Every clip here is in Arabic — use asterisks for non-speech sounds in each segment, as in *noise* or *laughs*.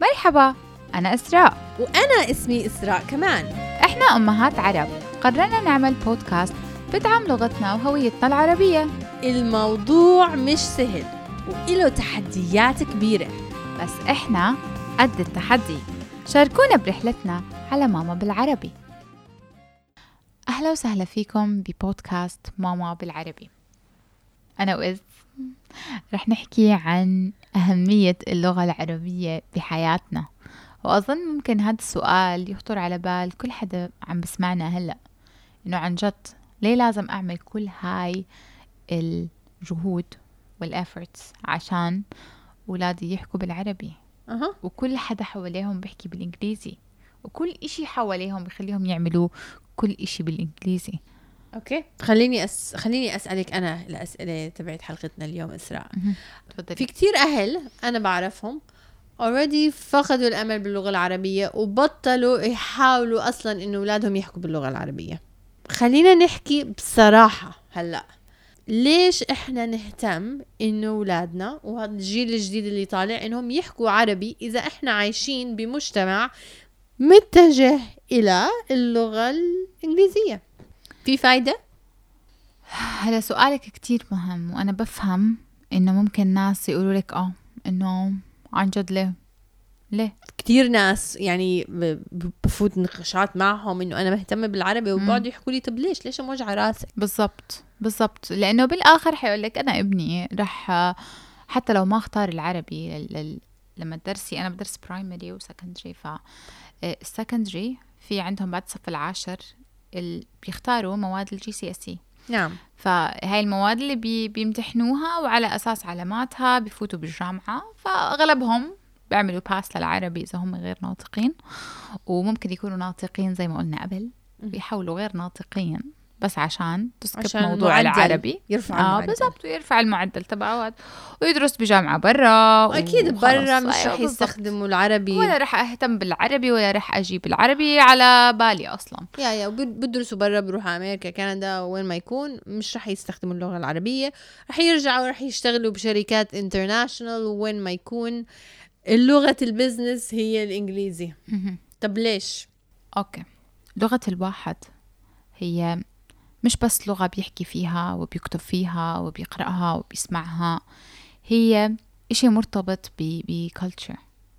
مرحبا أنا إسراء. وأنا اسمي إسراء كمان. إحنا أمهات عرب. قررنا نعمل بودكاست بدعم لغتنا وهويتنا العربية. الموضوع مش سهل وإله تحديات كبيرة. بس إحنا قد التحدي. شاركونا برحلتنا على ماما بالعربي. أهلا وسهلا فيكم ببودكاست ماما بالعربي. أنا وإز. رح نحكي عن أهمية اللغة العربية بحياتنا. وأظن ممكن هذا السؤال يخطر على بال كل حدا عم بسمعنا هلأ. إنه عن جد ليه لازم أعمل كل هاي الجهود والإفورتس عشان أولادي يحكوا بالعربي؟ أها. وكل حدا حواليهم بيحكي بالإنجليزي. وكل إشي حواليهم بخليهم يعملوا كل إشي بالإنجليزي. okay. خليني أس... خليني أسألك أنا الأسئلة تبعت حلقتنا اليوم إسراء. تفضلي. في كتير أهل أنا بعرفهم already فقدوا الأمل باللغة العربية وبطلوا يحاولوا أصلا إنه أولادهم يحكوا باللغة العربية. خلينا نحكي بصراحة هلأ. ليش إحنا نهتم إنه أولادنا وهذا الجيل الجديد اللي طالع إنهم يحكوا عربي إذا إحنا عايشين بمجتمع متجه إلى اللغة الإنجليزية؟ في فايدة؟ هلا سؤالك كتير مهم وأنا بفهم إنه ممكن ناس يقولوا لك آه إنه عن جد ليه؟ ليه؟ كتير ناس يعني بفوت نقاشات معهم إنه أنا مهتمة بالعربي وبقعدوا يحكوا لي طب ليش؟ ليش موجعه راسك؟ بالضبط بالضبط. لأنه بالآخر حيقول لك أنا ابني رح حتى لو ما اختار العربي لل- لما تدرسي أنا بدرس primary و secondary ف ال secondary في عندهم بعد الصف العاشر ال... بيختاروا مواد ال GCSE نعم. فهاي المواد اللي بي بيمتحنوها وعلى أساس علاماتها بفوتوا بالجامعة فأغلبهم بيعملوا pass للعربي إذا هم غير ناطقين. وممكن يكونوا ناطقين زي ما قلنا قبل. بيحاولوا غير ناطقين. بس عشان تسكت عشان موضوع العربي. يرفع آه المعدل. بالضبط ويرفع المعدل تبعه ويدرس بجامعة برا واكيد وخلص. برا مش أيوة رح. يستخدموا العربي. ولا رح أهتم بالعربي ولا رح أجيب العربي على بالي أصلا. yeah yeah بدرسوا برا بروحوا أمريكا كندا وين ما يكون. مش رح يستخدموا اللغة العربية. رح يرجعوا رح يشتغلوا بشركات international وين ما يكون. اللغة ال business هي الإنجليزي. طب ليش؟ okay. لغة الواحد هي مش بس لغة بيحكي فيها وبيكتب فيها وبيقرأها وبيسمعها هي إشي مرتبط ب culture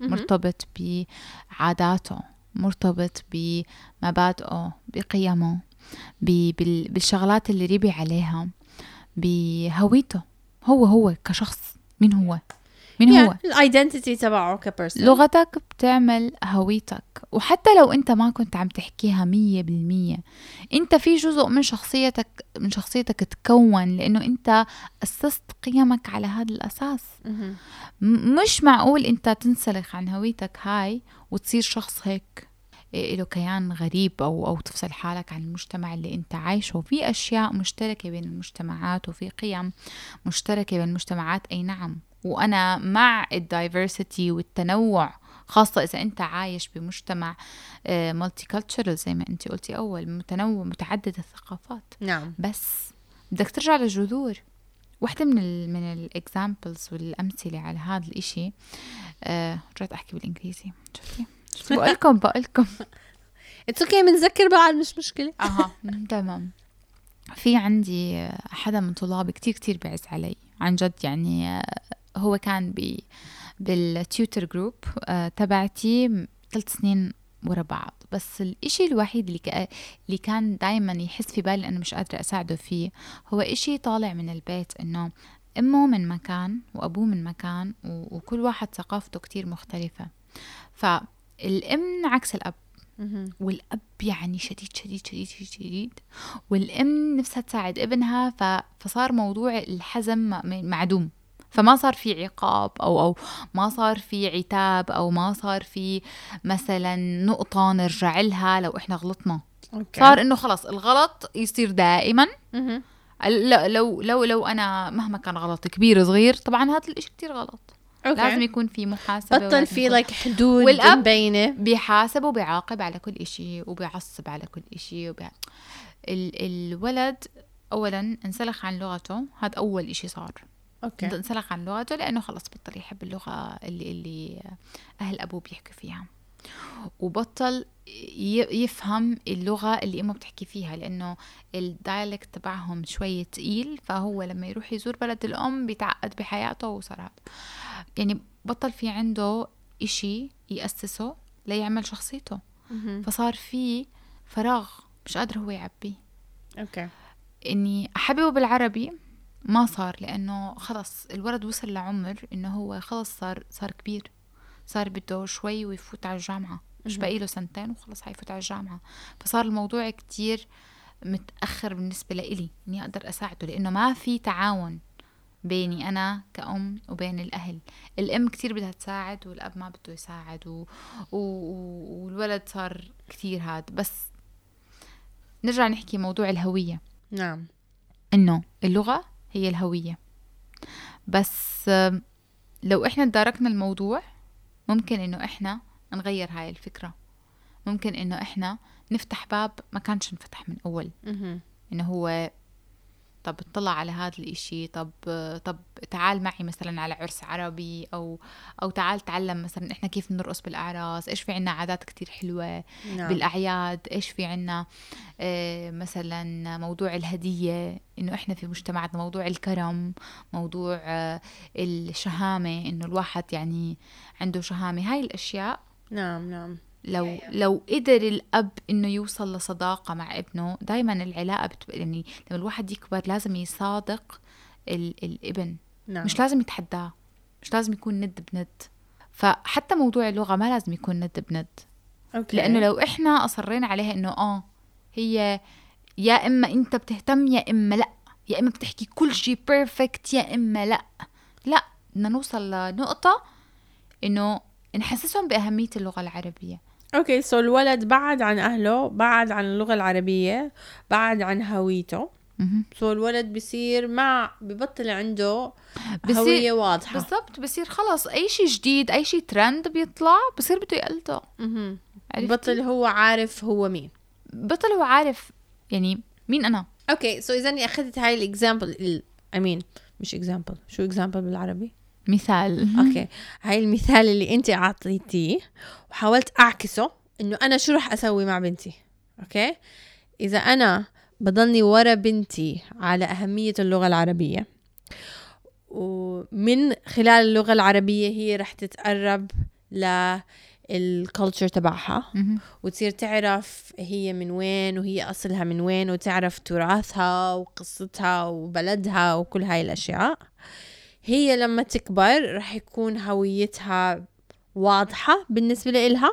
مرتبط بعاداته مرتبط بمبادئه بقيمه بالشغلات اللي ربي عليها بهويته هو هو كشخص مين هو؟ مين هو؟ ال identity تبعه ك person لغتك بتعمل هويتك. وحتى لو انت ما كنت عم تحكيها مية بالمية انت في جزء من شخصيتك من شخصيتك تكون لأنه انت أسست قيمك على هذا الأساس. م- مش معقول انت تنسلخ عن هويتك هاي وتصير شخص هيك له كيان غريب أو أو تفصل حالك عن المجتمع اللي انت عايشه. في أشياء مشتركة بين المجتمعات وفي قيم مشتركة بين المجتمعات. أي نعم. وأنا مع الدايفرسيتي والتنوع خاصة إذا أنت عايش بمجتمع multicultural زي ما أنت قلتي أول متنوع متعدد الثقافات. نعم. بس بدك ترجع للجذور. واحدة من ال من ال examples والأمثلة على هذا الإشي آه رجعت أحكي بالإنجليزي. شفتي؟ *laughs* بقولكم؟ بقولكم. it's okay بنذكر بعض مش مشكلة. أها *laughs* تمام. في عندي آه، حدا من طلابي كتير كتير بعز علي. عن جد يعني آه، هو كان ب بال tutor group آه، تبعتي ثلاث سنين ورا بعض بس الإشي الوحيد اللي. اللي كان دايما يحس في بالي أنه مش قادرة أساعده فيه هو إشي طالع من البيت إنه أمه من مكان وأبوه من مكان و... وكل واحد ثقافته كتير مختلفة فالأم عكس الأب. والأب يعني شديد شديد شديد شديد, شديد والأم نفسها تساعد ابنها ف... فصار موضوع الحزم معدوم فما صار في عقاب أو أو ما صار في عتاب أو ما صار في مثلا نقطة نرجع لها لو إحنا غلطنا. okay. صار إنه خلص الغلط يصير دائما. مهم. ل- لو لو لو أنا مهما كان غلط كبير صغير طبعا هذا الإشي كتير غلط. okay. لازم يكون في محاسبة بطل في like حدود والأب مبينه بيحاسب وبيعاقب على كل إشي وبيعصب على كل إشي وبي... ال... الولد أولا انسلخ عن لغته. هذا أول إشي صار. okay. انسلخ عن لغته لأنه خلص بطل يحب اللغة اللي اللي أهل أبوه بيحكوا فيها. وبطل يفهم اللغة اللي أمه بتحكي فيها لأنه ال dialect تبعهم شوية تقيل فهو لما يروح يزور بلد الأم بيتعقد بحياته وصار هذا. يعني بطل في عنده إشي يأسسه ليعمل شخصيته. فصار في فراغ مش قادر هو يعبيه. okay. إني أحببه بالعربي ما صار لأنه خلص الولد وصل لعمر إنه هو خلص صار صار كبير صار بده شوي ويفوت على الجامعة مش. باقي له سنتين وخلص حيفوت على الجامعة. فصار الموضوع كتير متأخر بالنسبة لإلي إني أقدر أساعده لأنه ما في تعاون بيني أنا كأم وبين الأهل. الأم كتير بدها تساعد والأب ما بده يساعد و... و... والولد صار كتير هاد. بس نرجع نحكي موضوع الهوية. نعم. إنه اللغة هي الهوية. بس لو إحنا تداركنا الموضوع ممكن إنه إحنا نغير هاي الفكرة. ممكن إنه إحنا نفتح باب ما كانش انفتح من أول. إنه هو طب اطلع على هذا الإشي طب طب تعال معي مثلا على عرس عربي أو أو تعال تعلم مثلا إحنا كيف بنرقص بالأعراس إيش في عنا عادات كتير حلوة نعم. بالأعياد إيش في عنا آه، مثلا موضوع الهدية إنه إحنا في مجتمعنا موضوع الكرم موضوع آه، الشهامة إنه الواحد يعني عنده شهامة. هاي الأشياء نعم نعم. لو لو قدر الأب إنه يوصل لصداقة مع ابنه دائما العلاقة بتبقى يعني لما الواحد يكبر لازم يصادق ال- الابن. نعم. مش لازم يتحداه. مش لازم يكون ند بند. فحتى موضوع اللغة ما لازم يكون ند بند. okay. لأنه لو إحنا أصرينا عليها إنه آه هي يا إما أنت بتهتم يا إما لأ. يا إما بتحكي كل شيء perfect يا إما لأ. لأ بدنا نوصل لنقطة إنه نحسسهم بأهمية اللغة العربية. okay so الولد بعد عن أهله بعد عن اللغة العربية بعد عن هويته. so الولد بصير ما ببطل عنده بصير- هوية واضحة. بالضبط بصير خلص أي شيء جديد أي شيء ترند بيطلع بصير بده يقلده؟ بطل هو عارف هو مين. بطل هو عارف يعني مين أنا. okay so إذا أني أخذت هاي ال example I mean مش example شو اكزامبل بالعربي؟ مثال. *laughs* okay. هاي المثال اللي أنت أعطيتيه وحاولت أعكسه إنه أنا شو رح أسوي مع بنتي؟ okay؟ إذا أنا بضلني ورا بنتي على أهمية اللغة العربية ومن خلال اللغة العربية هي رح تتقرب لل culture تبعها مهم. وتصير تعرف هي من وين وهي أصلها من وين وتعرف تراثها وقصتها وبلدها وكل هاي الأشياء. هي لما تكبر رح يكون هويتها واضحة بالنسبة لإلها.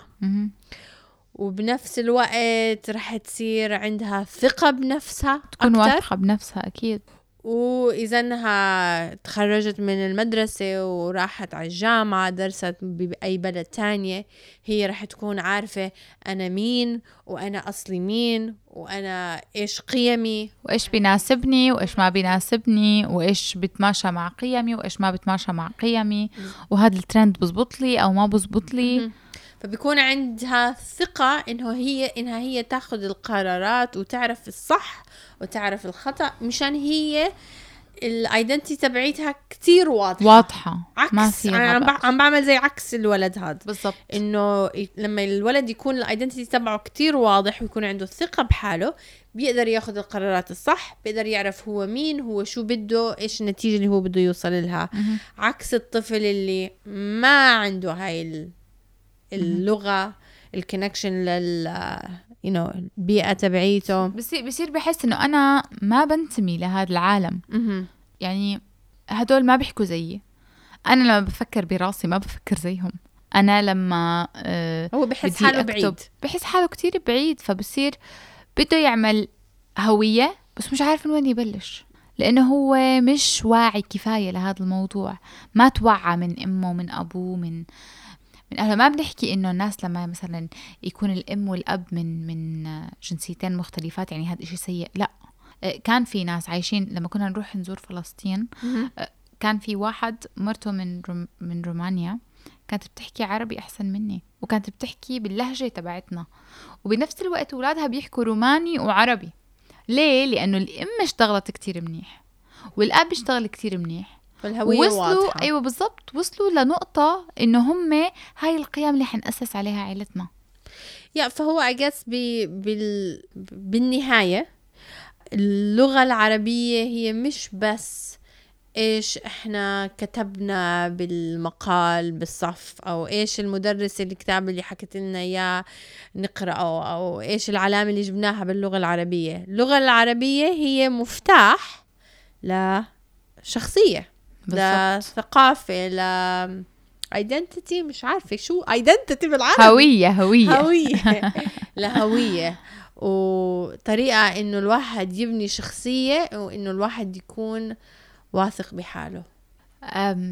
وبنفس الوقت رح تصير عندها ثقة بنفسها تكون أكتر. واثقة بنفسها أكيد. وإذا إنها تخرجت من المدرسة وراحت على الجامعة درست بأي بلد تانية. هي رح تكون عارفة أنا مين وأنا أصلي مين وأنا إيش قيمي. وإيش بيناسبني وإيش ما بيناسبني وإيش بتماشى مع قيمي وإيش ما بتماشى مع قيمي. وهذا الترند بزبط لي أو ما بزبط لي. فبيكون عندها ثقة إنه هي إنها هي تاخذ القرارات وتعرف الصح وتعرف الخطأ مشان هي ال identity تبعيتها كتير واضحة. واضحة. عكس ما في أنا عم, عم بعمل زي عكس الولد هذا. بالضبط. إنه لما الولد يكون ال identity تبعه كتير واضح ويكون عنده الثقة بحاله بيقدر ياخذ القرارات الصح بيقدر يعرف هو مين هو شو بده إيش النتيجة اللي هو بده يوصل لها. عكس الطفل اللي ما عنده هاي ال- اللغة الكونكشن لل you know, البيئة تبعيته. بصير بصير بحس إنه أنا ما بنتمي لهذا العالم. يعني هدول ما بيحكوا زيي. أنا لما بفكر براسي ما بفكر زيهم. أنا لما آه هو بحس حاله بعيد. بحس حاله كتير بعيد. فبصير بده يعمل هوية بس مش عارف من وين يبلش. لأنه هو مش واعي كفاية لهذا الموضوع. ما توعى من أمه من أبوه من من أهله ما بنحكي إنه الناس لما مثلا يكون الأم والأب من من جنسيتين مختلفات يعني هذا إشي سيء. لا. آه، كان في ناس عايشين لما كنا نروح نزور فلسطين كان في واحد مرته من روم من رومانيا كانت بتحكي عربي أحسن مني وكانت بتحكي باللهجة تبعتنا. وبنفس الوقت أولادها بيحكوا روماني وعربي. ليه؟ لأنه الأم اشتغلت كتير منيح والأب اشتغل كتير منيح. فالهوية وصلوا واضحة. أيوه بالضبط وصلوا لنقطة انه هم هاي القيم اللي حنأسس عليها عائلتنا يا فهو I guess بي بال بالنهاية اللغة العربية هي مش بس إيش إحنا كتبنا بالمقال بالصف أو إيش المدرس الكتاب اللي حكت لنا إياه نقرأه أو إيش العلامة اللي جبناها باللغة العربية. اللغة العربية هي مفتاح لشخصية. لثقافة ل identity مش عارفة شو identity بالعربي. هوية هوية. هوية. *laughs* لهوية وطريقة إنه الواحد يبني شخصية وإنه الواحد يكون واثق بحاله.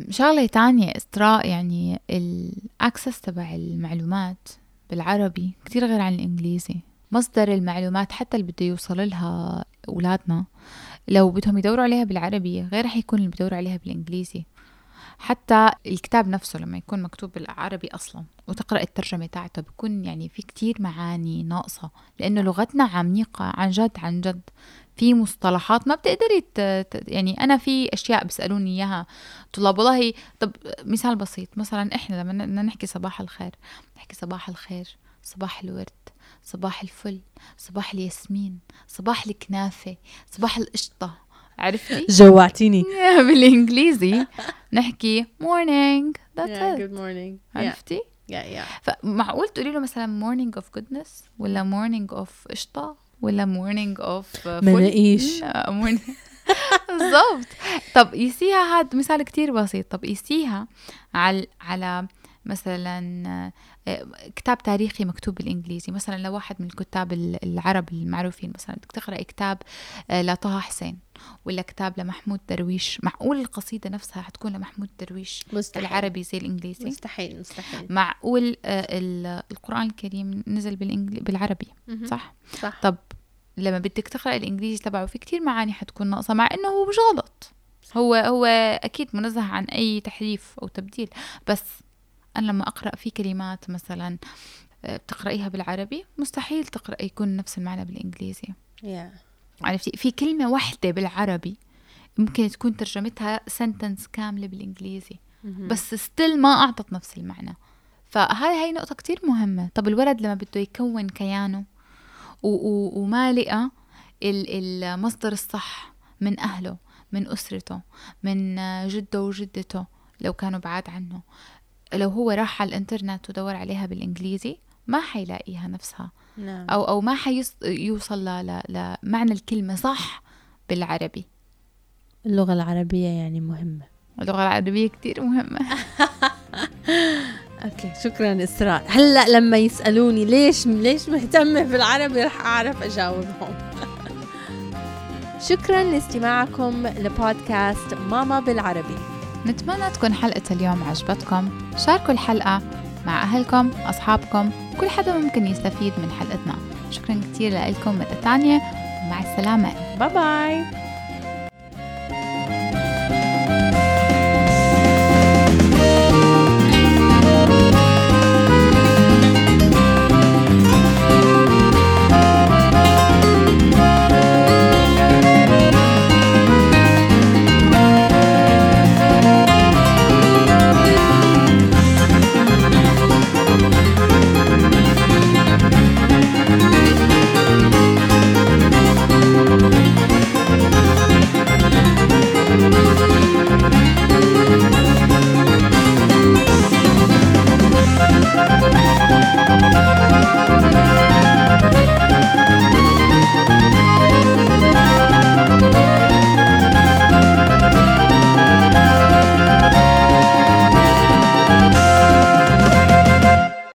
شغلة تانية إسراء يعني الأكسس تبع المعلومات بالعربي كتير غير عن الإنجليزي. مصدر المعلومات حتى اللي بده يوصل لها أولادنا. لو بدهم يدوروا عليها بالعربي غير رح يكون اللي بدوروا عليها بالإنجليزي. حتى الكتاب نفسه لما يكون مكتوب بالعربي أصلا وتقرأ الترجمة تاعته بكون يعني في كتير معاني ناقصة لأنه لغتنا عميقة عن جد عن جد. في مصطلحات ما بتقدري يعني أنا في أشياء بيسألوني إياها. طلاب والله طب مثال بسيط مثلا إحنا لما نحكي صباح الخير نحكي صباح الخير. صباح الورد صباح الفل صباح الياسمين صباح الكنافة صباح القشطة عرفتي؟ *laughs* جوعتيني *laughs* بالإنجليزي نحكي morning that's yeah, it good morning yeah, عرفتي؟ yeah, yeah. فمعقول تقولي له مثلا morning of goodness ولا morning of قشطة ولا morning of uh, فل؟ مناقيش. بالضبط طب قيسيها هاد مثال كتير بسيط طب قيسيها على على مثلا آه، كتاب تاريخي مكتوب بالإنجليزي. مثلا لو واحد من الكتاب ال- العرب المعروفين مثلا بدك تقرأ كتاب آه، لطه حسين ولا كتاب لمحمود درويش. معقول القصيدة نفسها حتكون لمحمود درويش؟ مستحيل. العربي زي الإنجليزي؟ مستحيل مستحيل. معقول آه، ال- القرآن الكريم نزل. بالعربي. صح؟ صح. طب لما بدك تقرأ الإنجليزي تبعه في كتير معاني حتكون ناقصة مع إنه هو مش غلط. هو هو أكيد منزه عن أي تحريف أو تبديل. بس أنا لما أقرأ في كلمات مثلا آه، بتقرأيها بالعربي مستحيل تقرأ يكون نفس المعنى بالإنجليزي yeah. عرفتي في كلمة واحدة بالعربي ممكن تكون ترجمتها sentence كاملة بالإنجليزي مهم. بس still ما أعطت نفس المعنى فهاي هاي نقطة كتير مهمة طب الولد لما بده يكون كيانه و- و- وما لقى ال- المصدر الصح من أهله من أسرته من جده وجدته لو كانوا بعاد عنه لو هو راح على الإنترنت ودور عليها بالإنجليزي ما حيلاقيها نفسها. نعم. أو أو ما حيوصل ل- ل- لمعنى الكلمة صح بالعربي. اللغة العربية يعني مهمة. اللغة العربية كتير مهمة. *laughs* أوكي شكرا إسراء. هلأ لما يسألوني ليش ليش مهتمه بالعربي رح أعرف أجاوبهم. *laughs* شكرا لاستماعكم لبودكاست ماما بالعربي. نتمنى تكون حلقة اليوم عجبتكم. شاركوا الحلقة مع أهلكم أصحابكم كل حدا ممكن يستفيد من حلقتنا. شكرا كتير لكم مرة تانية. ومع السلامة. باي باي